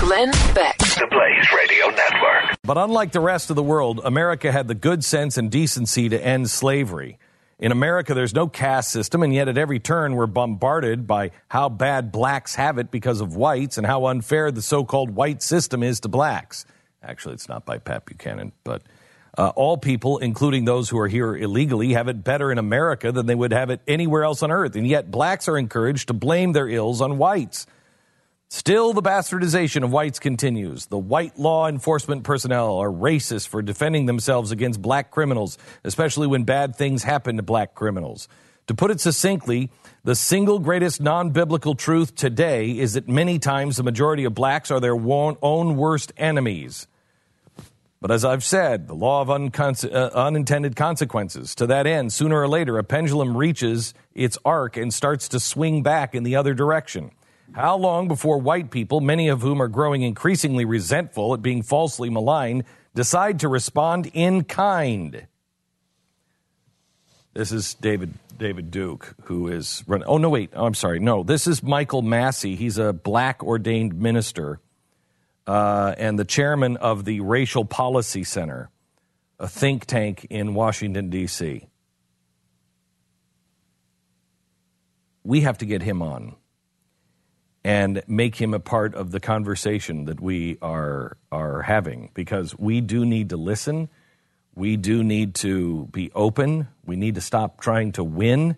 Glenn Beck. The Blaze Radio Network. But unlike the rest of the world, America had the good sense and decency to end slavery. In America, there's no caste system, and yet at every turn, we're bombarded by how bad blacks have it because of whites and how unfair the so called white system is to blacks. Actually, it's not by Pat Buchanan, but uh, all people, including those who are here illegally, have it better in America than they would have it anywhere else on earth. And yet, blacks are encouraged to blame their ills on whites. Still, the bastardization of whites continues. The white law enforcement personnel are racist for defending themselves against black criminals, especially when bad things happen to black criminals. To put it succinctly, the single greatest non biblical truth today is that many times the majority of blacks are their own worst enemies. But as I've said, the law of uh, unintended consequences. To that end, sooner or later, a pendulum reaches its arc and starts to swing back in the other direction. How long before white people, many of whom are growing increasingly resentful at being falsely maligned, decide to respond in kind? This is David David Duke, who is running. Oh no, wait. Oh, I'm sorry. No, this is Mychal Massie. He's a black ordained minister uh, and the chairman of the Racial Policy Center, a think tank in Washington D.C. We have to get him on and make him a part of the conversation that we are are having because we do need to listen we do need to be open we need to stop trying to win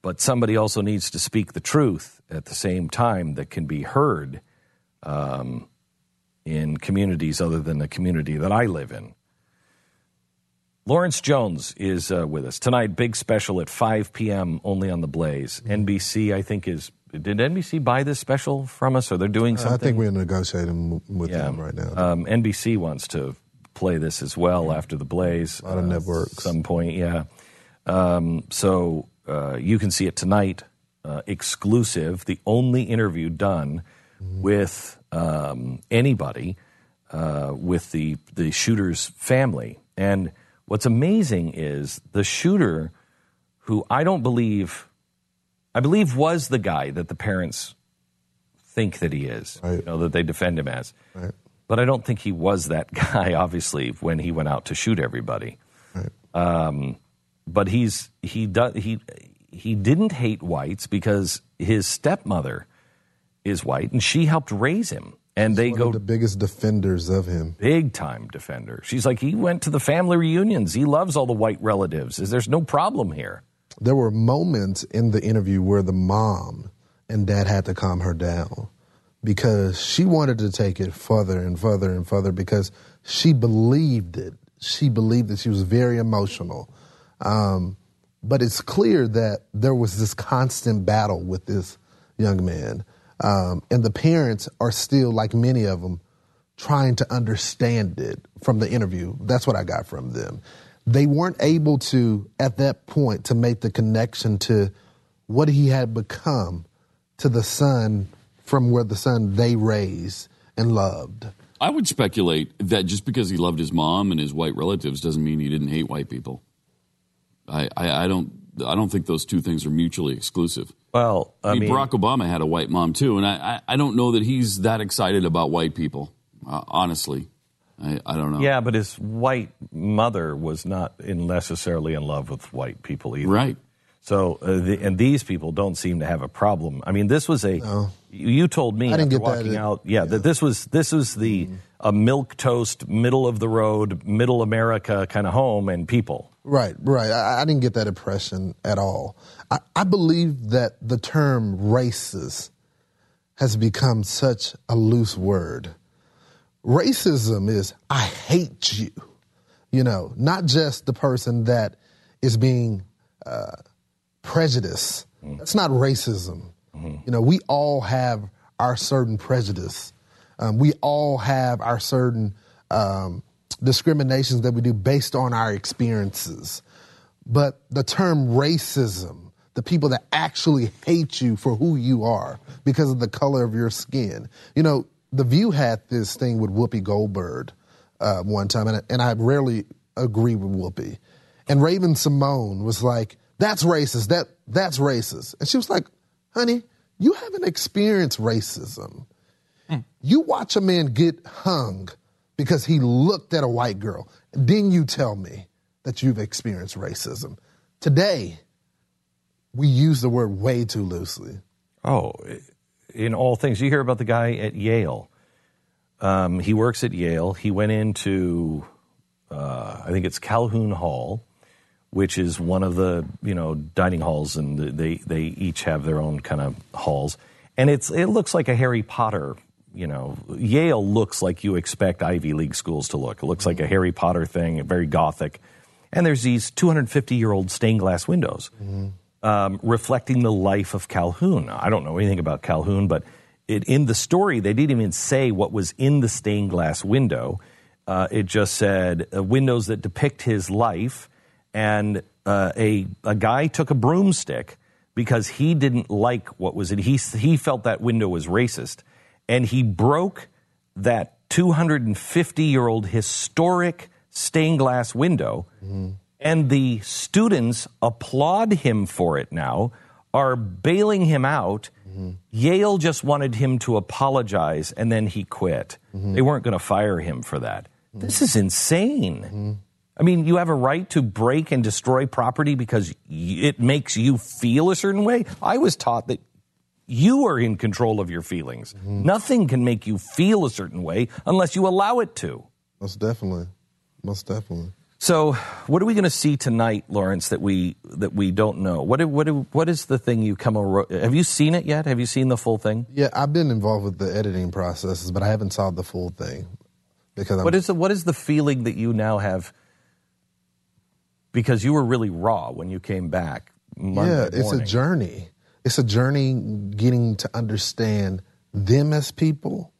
but somebody also needs to speak the truth at the same time that can be heard um, in communities other than the community that I live in. Lawrence Jones is uh, with us tonight. Big special at 5 p.m. only on the Blaze. NBC, I think, is did NBC buy this special from us, or they're doing something? I think we're negotiating with yeah. them right now. Um, NBC wants to play this as well after the Blaze. on A lot of uh, networks. Some point, yeah. Um, so uh, you can see it tonight, uh, exclusive. The only interview done mm-hmm. with um, anybody uh, with the the shooter's family. And what's amazing is the shooter, who I don't believe I believe was the guy that the parents think that he is, right. you know, that they defend him as. Right. But I don't think he was that guy, obviously, when he went out to shoot everybody. Right. Um, but he's he does he he didn't hate whites because his stepmother is white and she helped raise him. And they go the biggest defenders of him. Big time defender. She's like he went to the family reunions. He loves all the white relatives. There's no problem here there were moments in the interview where the mom and dad had to calm her down because she wanted to take it further and further and further because she believed it. She believed that she was very emotional. Um, but it's clear that there was this constant battle with this young man. Um, and the parents are still, like many of them, trying to understand it from the interview. That's what I got from them they weren't able to at that point to make the connection to what he had become to the son from where the son they raised and loved. I would speculate that just because he loved his mom and his white relatives doesn't mean he didn't hate white people. I, I, I don't I don't think those two things are mutually exclusive. Well, I, I mean, mean, Barack Obama had a white mom too, and I, I, I don't know that he's that excited about white people, uh, honestly. I, I don't know. Yeah, but his white mother was not in necessarily in love with white people either. Right. So, uh, the, and these people don't seem to have a problem. I mean, this was a. No. You told me I didn't after get walking that, out, yeah, yeah, that this was this was the mm. a milk toast, middle of the road, middle America kind of home and people. Right, right. I, I didn't get that impression at all. I, I believe that the term racist has become such a loose word Racism is I hate you. You know, not just the person that is being uh, prejudiced. Mm-hmm. That's not racism. Mm-hmm. You know, we all have our certain prejudice. Um, we all have our certain um, discriminations that we do based on our experiences. But the term racism, the people that actually hate you for who you are because of the color of your skin. You know, The View had this thing with Whoopi Goldberg uh, one time, and, and I rarely agree with Whoopi. And Raven-Symoné was like, "That's racist. That that's racist." And she was like, "Honey, you haven't experienced racism. You watch a man get hung because he looked at a white girl. Then you tell me that you've experienced racism. Today, we use the word way too loosely. Oh, in all things. You hear about the guy at Yale. Um, he works at Yale. He went into, uh, I think it's Calhoun Hall, which is one of the you know dining halls, and they they each have their own kind of halls. And it's it looks like a Harry Potter. You know, Yale looks like you expect Ivy League schools to look. It looks like a Harry Potter thing, very gothic. And there's these 250 year old stained glass windows um, reflecting the life of Calhoun. I don't know anything about Calhoun, but it, in the story, they didn't even say what was in the stained glass window. Uh, it just said uh, windows that depict his life, and uh, a a guy took a broomstick because he didn't like what was in. He he felt that window was racist, and he broke that 250 year old historic stained glass window and the students applaud him for it now, are bailing him out. Yale just wanted him to apologize and then he quit. They weren't going to fire him for that. This is insane. I mean, you have a right to break and destroy property because it makes you feel a certain way. I was taught that you are in control of your feelings. Nothing can make you feel a certain way unless you allow it to. Most definitely. Most definitely. So, what are we going to see tonight, Lawrence? That we that we don't know. What what what is the thing you come? Aro- have you seen it yet? Have you seen the full thing? Yeah, I've been involved with the editing processes, but I haven't saw the full thing because I'm, What is the what is the feeling that you now have? Because you were really raw when you came back. Monday yeah, it's a journey. It's a journey getting to understand them as people,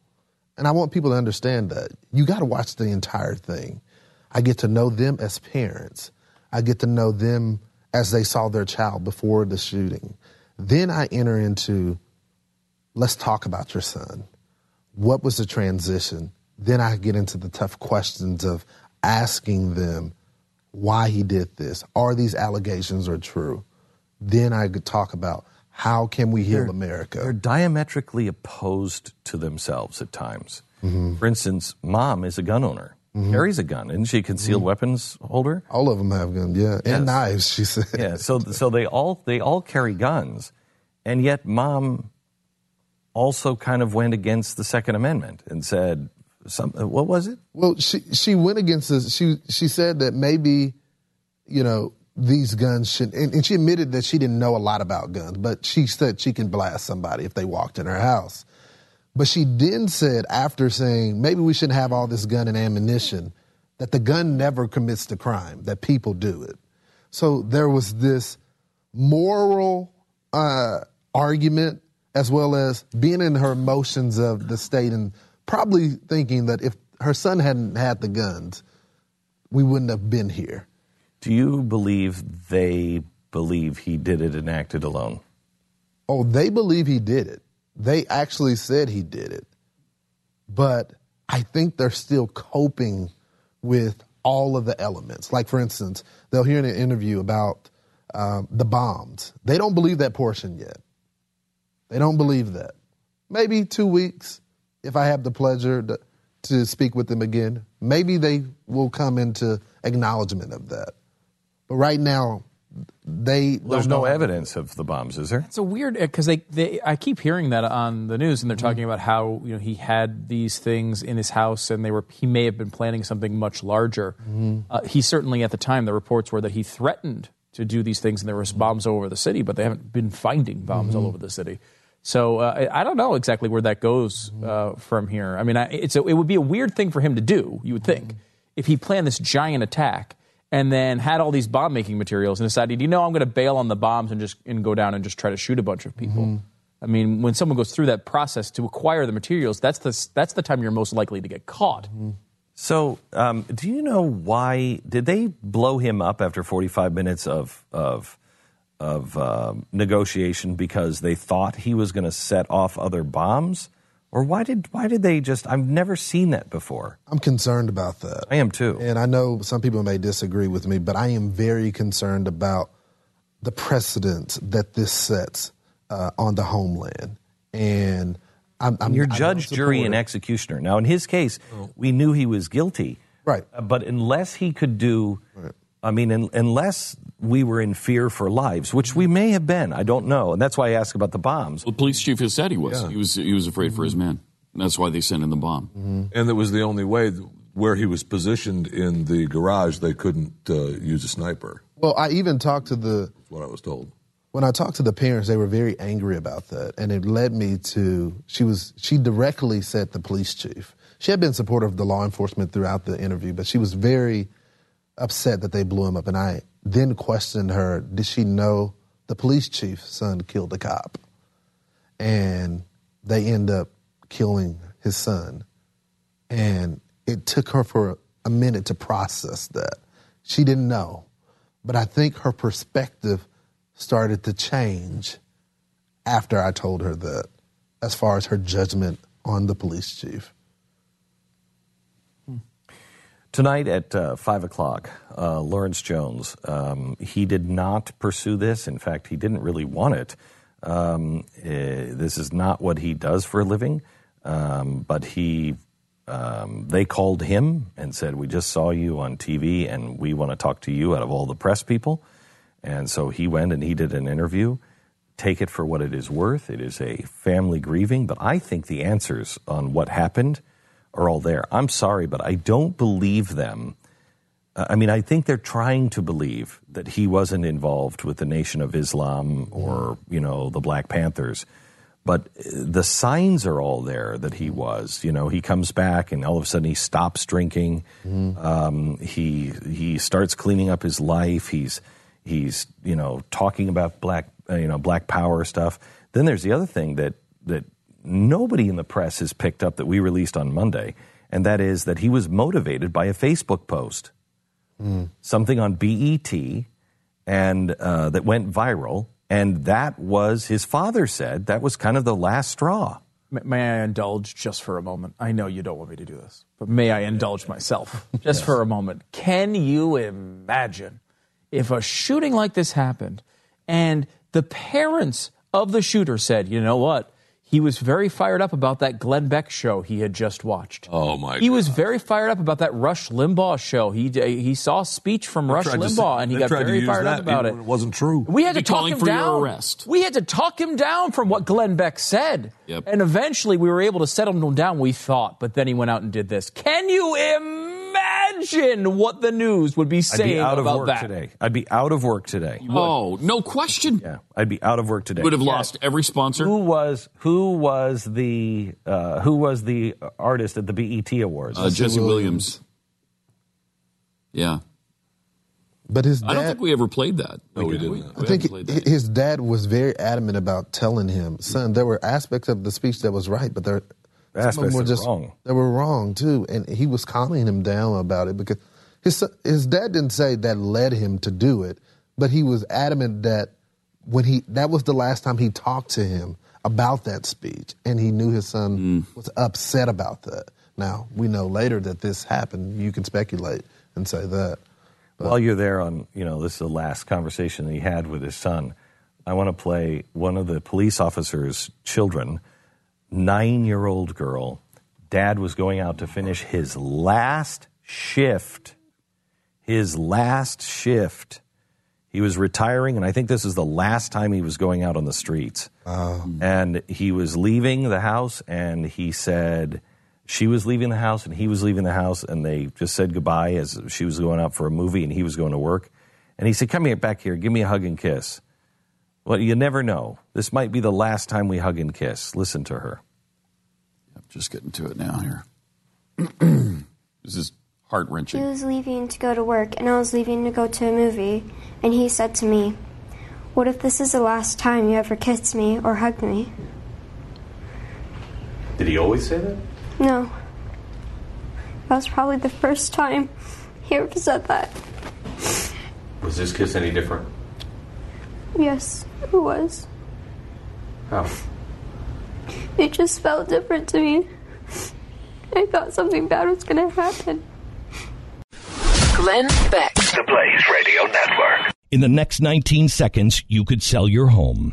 and I want people to understand that you got to watch the entire thing. I get to know them as parents. I get to know them as they saw their child before the shooting. Then I enter into let's talk about your son. What was the transition? Then I get into the tough questions of asking them why he did this. Are these allegations are true? Then I could talk about how can we heal America. They're diametrically opposed to themselves at times. Mm-hmm. For instance, mom is a gun owner. Carries a gun, isn't she? a Concealed Mm-hmm. weapons holder. All of them have guns, yeah, Yes. and knives. She said, Yeah, so so they all they all carry guns, and yet mom also kind of went against the Second Amendment and said some what was it? Well, she she went against this. She she said that maybe, you know, these guns should. And, and she admitted that she didn't know a lot about guns, but she said she can blast somebody if they walked in her house. But she then said after saying maybe we shouldn't have all this gun and ammunition, that the gun never commits the crime, that people do it. So there was this moral uh, argument as well as being in her emotions of the state and probably thinking that if her son hadn't had the guns, we wouldn't have been here. Do you believe they believe he did it and acted alone? Oh, they believe he did it. They actually said he did it. But I think they're still coping with all of the elements. Like, for instance, they'll hear in an interview about um, the bombs. They don't believe that portion yet. They don't believe that. Maybe two weeks, if I have the pleasure to, to speak with them again, maybe they will come into acknowledgement of that. But right now, they There's don't no evidence of the bombs, is there? It's a weird because they, they I keep hearing that on the news and they're talking about how you know he had these things in his house and they were he may have been planning something much larger. Uh, he certainly at the time the reports were that he threatened to do these things and there was bombs all over the city, but they haven't been finding bombs all over the city. So uh, I I don't know exactly where that goes uh, from here. I mean, I, it's a, it would be a weird thing for him to do. You would think if he planned this giant attack and then had all these bomb making materials and decided, you know, I'm going to bail on the bombs and just and go down and just try to shoot a bunch of people. I mean, when someone goes through that process to acquire the materials, that's the that's the time you're most likely to get caught. So, um, do you know why did they blow him up after 45 minutes of of of uh, negotiation because they thought he was going to set off other bombs, or why did why did they just? I've never seen that before. I'm concerned about that. I am too. And I know some people may disagree with me, but I am very concerned about the precedent that this sets uh, on the homeland. And I'm, I'm You're judge, jury, and executioner. Now, in his case, we knew he was guilty, Right. But unless he could do, I mean, un, unless we were in fear for lives, which we may have been, I don't know, and that's why I ask about the bombs. The police chief has said he was. He was he was afraid for his men. And that's why they sent in the bomb. And that was the only way where he was positioned in the garage, they couldn't uh, use a sniper, Well, I even talked to the is what I was told. when I talked to the parents, they were very angry about that, and it led me to she was she directly said the police chief. She had been supportive of the law enforcement throughout the interview, but she was very upset that they blew him up. And I then questioned her: Did she know the police chief's son killed a cop? And they end up killing his son, and it took her for a minute to process that. She didn't know, but I think her perspective started to change after I told her that, as far as her judgment on the police chief. Tonight at uh, 5 o'clock, uh, Lawrence Jones, um, he did not pursue this. In fact, he didn't really want it. Um, eh, this is not what he does for a living, um, but he. Um, they called him and said, "We just saw you on TV, and we want to talk to you out of all the press people." And so he went and he did an interview. Take it for what it is worth. It is a family grieving, but I think the answers on what happened are all there. I'm sorry, but I don't believe them. Uh, I mean, I think they're trying to believe that he wasn't involved with the Nation of Islam or, you know, the Black Panthers. But uh, the signs are all there that he was. You know, he comes back and all of a sudden he stops drinking. Um, he he starts cleaning up his life. He's he's you know talking about black uh, you know black power stuff. Then there's the other thing that that nobody in the press has picked up that we released on Monday, and that is that he was motivated by a Facebook post, something on BET, and uh, that went viral, and that was his father said that was kind of the last straw. May- May I indulge just for a moment? I know you don't want me to do this, but may I indulge myself just for a moment? Can you imagine if a shooting like this happened and the parents of the shooter said, you know what? He was very fired up about that Glenn Beck show he had just watched. Oh, my god. He was very fired up about that Rush Limbaugh show. He uh, he saw a speech from Rush Limbaugh say- and he got very fired up about it. It wasn't true. We had to talk him down. We had to talk him down from what Glenn Beck said. Yep. And eventually we were able to settle him down, we thought, but then he went out and did this. Can you imagine what the news would be I'd saying be out of about work that? today. I'd be out of work today. Oh, no question. Yeah, I'd be out of work today. Would have lost every sponsor. Who was who was the uh, who was the artist at the BET Awards? Uh, Jesse Williams. Yeah. But his I don't think we ever played that. No, we did. didn't. We I haven't think played that. his dad was very adamant about telling him, son, there were aspects of the speech that was right, but there some of Aspects them were just wrong. They were wrong too, and he was calming him down about it because his his dad didn't say that led him to do it, but he was adamant that when he that was the last time he talked to him about that speech, and he knew his son hmm. was upset about that. Now we know later that this happened. You can speculate and say that. While you're there on, you know, this is the last conversation he had with his son. I want to play one of the police officer's children, nine year old girl. Dad was going out to finish his last shift. His last shift. He was retiring, and I think this is the last time he was going out on the streets. Oh. And he was leaving the house, and he said, she was leaving the house, and he was leaving the house, and they just said goodbye as she was going out for a movie, and he was going to work. And he said, Come here, back here, give me a hug and kiss. Well, you never know. This might be the last time we hug and kiss. Listen to her. I'm just getting to it now here. this is heart wrenching. He was leaving to go to work, and I was leaving to go to a movie, and he said to me, What if this is the last time you ever kiss me or hug me? Did he always say that? No. That was probably the first time he ever said that. Was this kiss any different? Yes, it was. How? It just felt different to me. I thought something bad was going to happen. Glenn Beck. The Blaze Radio Network. In the next 19 seconds, you could sell your home.